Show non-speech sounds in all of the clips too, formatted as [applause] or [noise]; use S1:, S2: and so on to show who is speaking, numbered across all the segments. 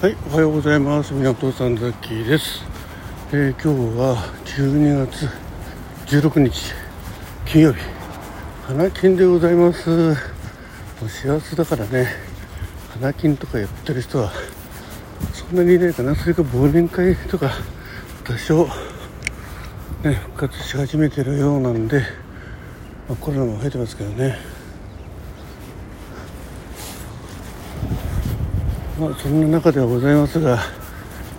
S1: はい、おはようございます。港さんザッキーです。えー今日は12月16日金曜日、花金でございます。もう幸せだからね、花金とかやってる人はそんなにいないかな。それか忘年会とか多少ね復活し始めてるようなんで、まあ、コロナも増えてますけどね。まあ、そんな中ではございますが、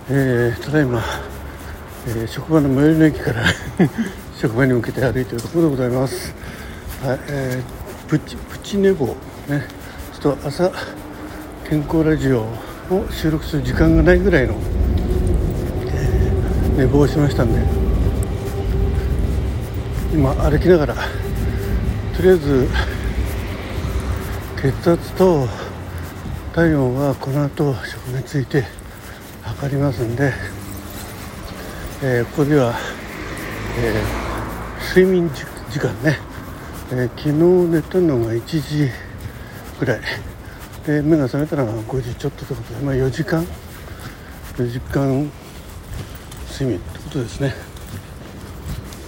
S1: えーただいま、えー職場の最寄りの駅から [laughs] 職場に向けて歩いているところでございます。はい、えープチプチ寝坊ね、ちょっと朝健康ラジオを収録する時間がないぐらいの、えー寝坊しましたんで、今歩きながらとりあえず血圧と体温はこの後食について測りますんで、えーここでは、えー睡眠時間ね、えー昨日寝たのが1時ぐらい。で目が覚めたのが5時ちょっとということで、まあ、4時間。4時間睡眠ってことですね。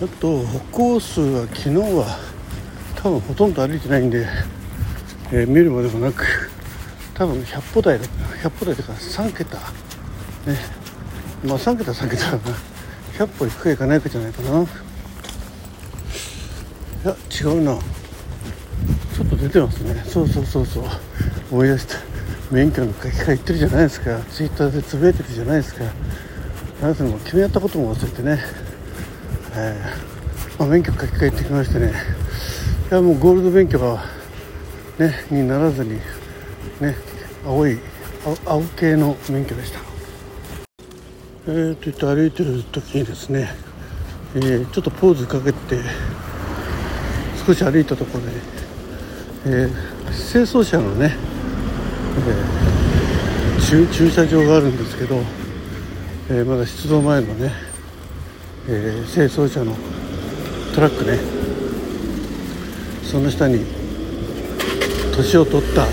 S1: あと歩行数は昨日は多分ほとんど歩いてないんで、えー見るまでもなく多分100歩台だ100歩台というか3桁。ね。まあ3桁3桁だな。100歩行くか行かないかじゃないかな。いや違うな。ちょっと出てますね。そうそうそうそう。思い出した。免許の書き換え言ってるじゃないですか。ツイッターでつぶやいてるじゃないですか。なんせもう昨日やったことも忘れてね、えーまあ、免許書き換えってきましてね。いやもうゴールド免許がねにならずに。ね青い青系の免許でした。えー、と言って歩いてる時にですね、えーちょっとポーズかけて少し歩いたところで、えー清掃車のね、えー駐車場があるんですけど、えーまだ出動前のね、えー清掃車のトラックねその下に年を取った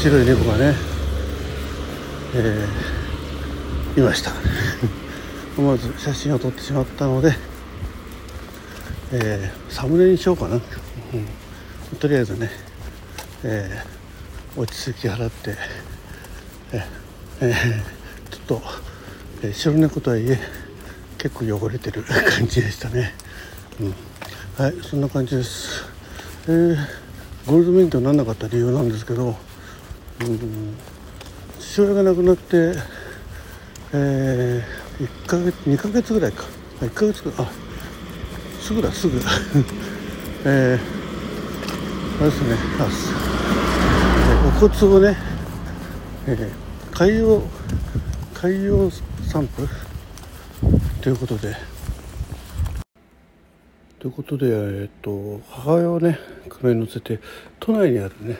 S1: 白い猫がね、えーいました。[laughs] 思わず写真を撮ってしまったので、えーサムネにしようかな、うん。とりあえずね、えー落ち着き払って、えーえーちょっと、えー白猫とはいえ結構汚れてる [laughs] 感じでしたね、うん、はいそんな感じです、えーゴールド免許にならなかった理由なんですけど、父親が亡くなって、えー、1ヶ月2ヶ月ぐらいか。あ1ヶ月ぐらいあすぐだすぐ。[laughs] えー、あれですね。あすお骨をね、えー海洋海洋散布ということで。ということで、えっと母親をね車に乗せて都内にあるね、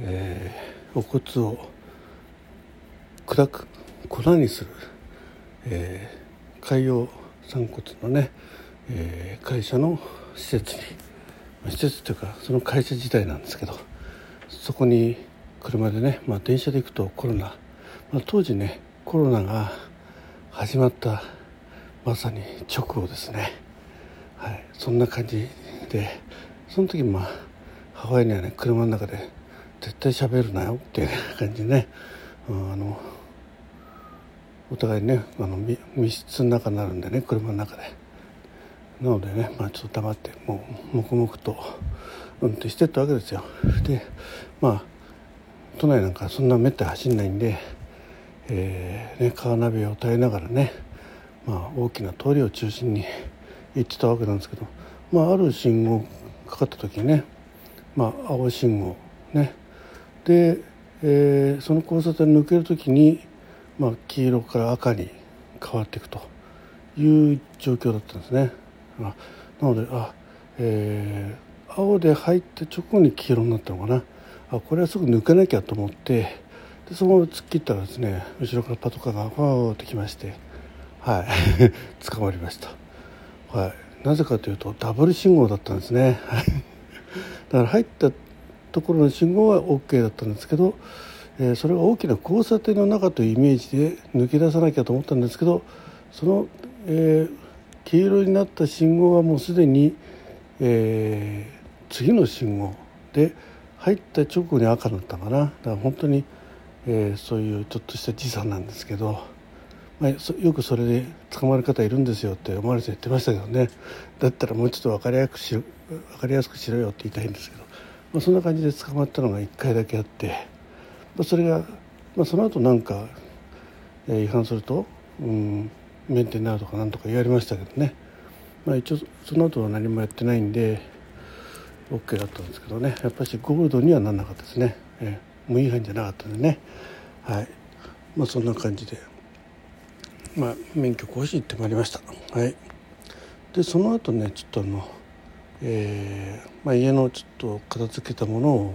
S1: えーお骨を砕く粉にする、えー海洋散骨のね、えー会社の施設に施設というかその会社自体なんですけどそこに車でね、まあ、電車で行くとコロナ、まあ、当時ねコロナが始まったまさに直後ですね。はい。そんな感じでその時まあ母親にはね車の中で絶対喋るなよっていう感じでね、うんあのお互いねあの密室の中になるんでね車の中で。なのでね、まあ、ちょっと黙ってもう黙々と運転してったわけですよ。でまあ都内なんかそんなめったに走んないんで、えーね、カーナビを耐えながらね、まあ、大きな通りを中心に行ってたわけなんですけど、まあ、ある信号かかった時にね、まあ、青信号ねで、えーその交差点抜ける時に、まあ、黄色から赤に変わっていくという状況だったんですね。なのであ、えー青で入って直後に黄色になったのかな。あこれはすぐ抜けなきゃと思ってでそのまま突っ切ったらですね後ろからパトカーがファーってきましてはい [laughs] 捕まりました、はい、なぜかというとダブル信号だったんですね。だから入ったところの信号は OK だったんですけどえー、それが大きな交差点の中というイメージで抜け出さなきゃと思ったんですけどその、えー、黄色になった信号はもうすでに、えー、次の信号で入った直後に赤になったかな。だから本当に、えー、そういうちょっとした時差なんですけど、まあ、よくそれで捕まる方いるんですよって思われて言ってましたけどね。だったらもうちょっと分かりやすくし分かりやすくしろよって言いたいんですけど、まあ、そんな感じで捕まったのが1回だけあって、まあ、それが、まあ、その後なんか、えー、違反すると、うん、メンテになるとかなんとか言われましたけどね、まあ、一応その後は何もやってないんで OK だったんですけどね。やっぱりゴールドにはなんなかったですね、えー、無違反じゃなかったんでね。はい。まあそんな感じで。まあ免許更新行ってまいりました。はい。でその後ねちょっとあのえーまあ、家のちょっと片付けたものを、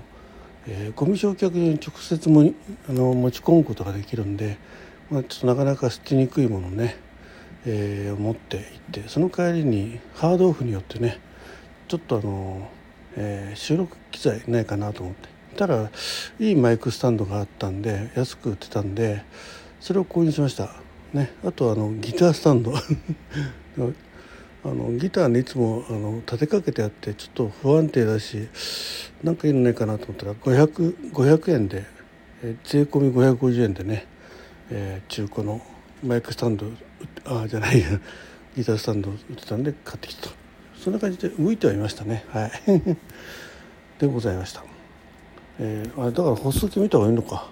S1: えー、ゴミ焼却場に直接もあの持ち込むことができるんで、まあ、ちょっとなかなか捨てにくいものね、えー、持って行ってその帰りにハードオフによってねちょっとあの、えー、収録機材ないかなと思ってたらいいマイクスタンドがあったんで安く売ってたんでそれを購入しました。ね、あとあのギタースタンド [laughs] あのギターにいつもあの立てかけてあってちょっと不安定だしなんかいいのないかなと思ったら 500, 500円で、え税込み550円でね、えー、中古のマイクスタンドあじゃないや [laughs] ギタースタンド売ってたんで買ってきたと。そんな感じで動いてはいましたね。はい。[laughs] でございました、えー、あだから歩数計見た方がいいのか、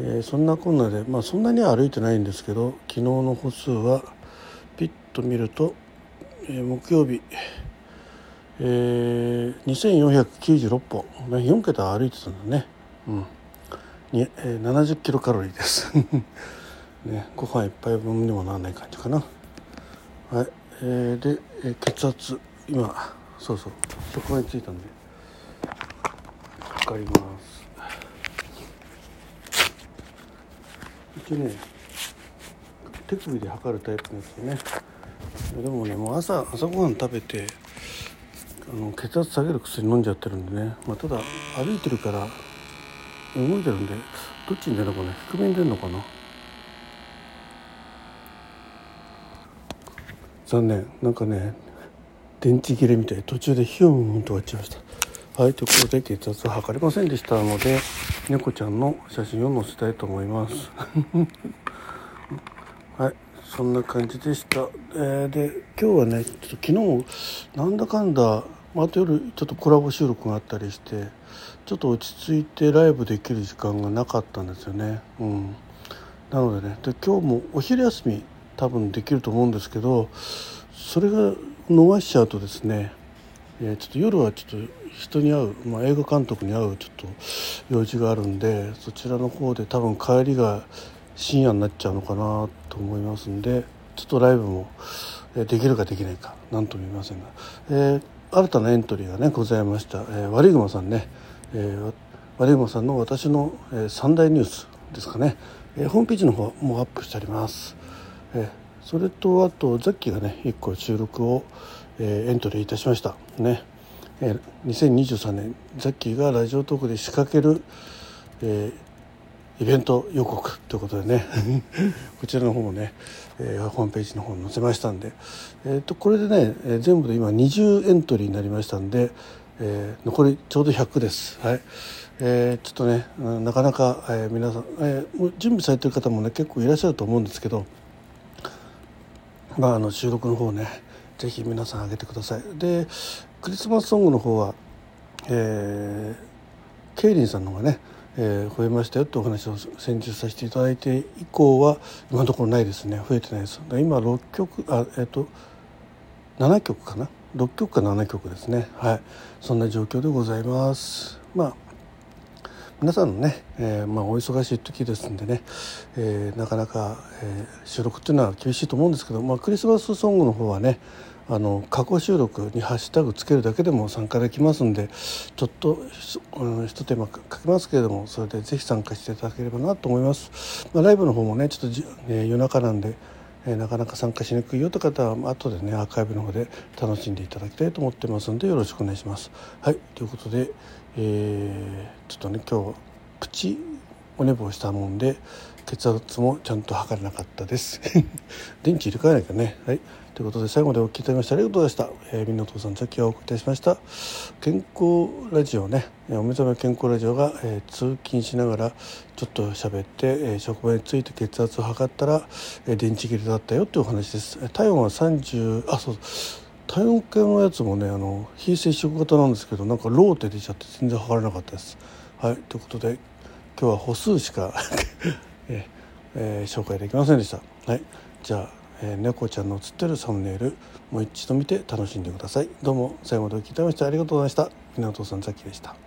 S1: えー、そんなこんなでまあそんなには歩いてないんですけど昨日の歩数はピッと見るとえー、木曜日、えー、2496歩。4桁歩いてたんだね、うん。にえー、70キロカロリーです。[laughs] ね、ご飯一杯分にもならない感じかな。はい、えー、で、えー、血圧。今そうそう。職場に着いたんで。測ります。一応ね手首で測るタイプのやつね。でもねもう朝朝ごはん食べてあの血圧下げる薬飲んじゃってるんでね、まあ、ただ歩いてるから動いてるんでどっちに出るのかな低めに出るのかな。残念。なんかね電池切れみたい途中でヒューンと終わっちゃいました。はいということで血圧は測れませんでしたので猫ちゃんの写真を載せたいと思います。[laughs] はい。そんな感じでした、えー、で今日はねちょっと昨日なんだかんだまた夜ちょっとコラボ収録があったりしてちょっと落ち着いてライブできる時間がなかったんですよね。うん。なのでねで今日もお昼休み多分できると思うんですけどそれが逃しちゃうとですね、えー、ちょっと夜はちょっと人に会う、まあ、映画監督に会うちょっと用事があるんでそちらの方で多分帰りが深夜になっちゃうのかなと思いますんでちょっとライブもできるかできないか何とも言いませんが、えー、新たなエントリーがねございました、えー、悪い熊さんね、えー、悪い熊さんの私の、えー、三大ニュースですかね、えー、ホームページの方もアップしてあります、えー、それとあとザッキーがね1個収録を、えー、エントリーいたしました。ね、えー、2023年ザッキーがラジオトークで仕掛ける、えー、イベント予告ということでね [laughs] こちらの方もね、えー、ホームページの方に載せましたんで、えーと、これでね、えー、全部で今20エントリーになりましたんで、えー、残りちょうど100です。はいえー、ちょっとねなかなか、えー、皆さん、えー、もう準備されてる方もね結構いらっしゃると思うんですけど、まあ、あの収録の方ね是非皆さん上げてください。でクリスマスソングの方は、えー、ケイリンさんの方がねえー、増えましたよってお話を先日させていただいて以降は今のところないですね。増えてないです。今6曲あえっ、ー、と7曲かな？6曲か7曲ですね。はい。そんな状況でございます。まあ皆さんのね、えー、まあ、お忙しい時ですんでね、えー、なかなか、えー、収録っていうのは厳しいと思うんですけど、まあ、クリスマスソングの方はねあの過去収録にハッシュタグつけるだけでも参加できますんでちょっと、うん、一手間かけますけれどもそれでぜひ参加していただければなと思います、まあ、ライブの方もねちょっと、え夜中なんで、えなかなか参加しにくいよという方は後でねアーカイブの方で楽しんでいただきたいと思ってますんでよろしくお願いします。はいということで、えー、ちょっとね今日プチお寝坊したもんで血圧もちゃんと測れなかったです。[laughs] 電池入れ替えなきゃね。はい。ということで最後までお聞きいただきましてありがとうございました、えー、みんなお父さんさっきはお送りいたしました。健康ラジオね。お目覚め健康ラジオが、えー、通勤しながらちょっと喋って、えー、職場について血圧を測ったら、えー、電池切れだったよっていうお話です。体温は30あそう。体温計のやつもねあの非接触型なんですけどなんかローって出ちゃって全然測れなかったです。はい。ということで今日は歩数しかええー、紹介できませんでした。はい。じゃあえー、猫ちゃんの写ってるサムネイルもう一度見て楽しんでください。どうも最後までお聞きいただきましてありがとうございました。港さんザキでした。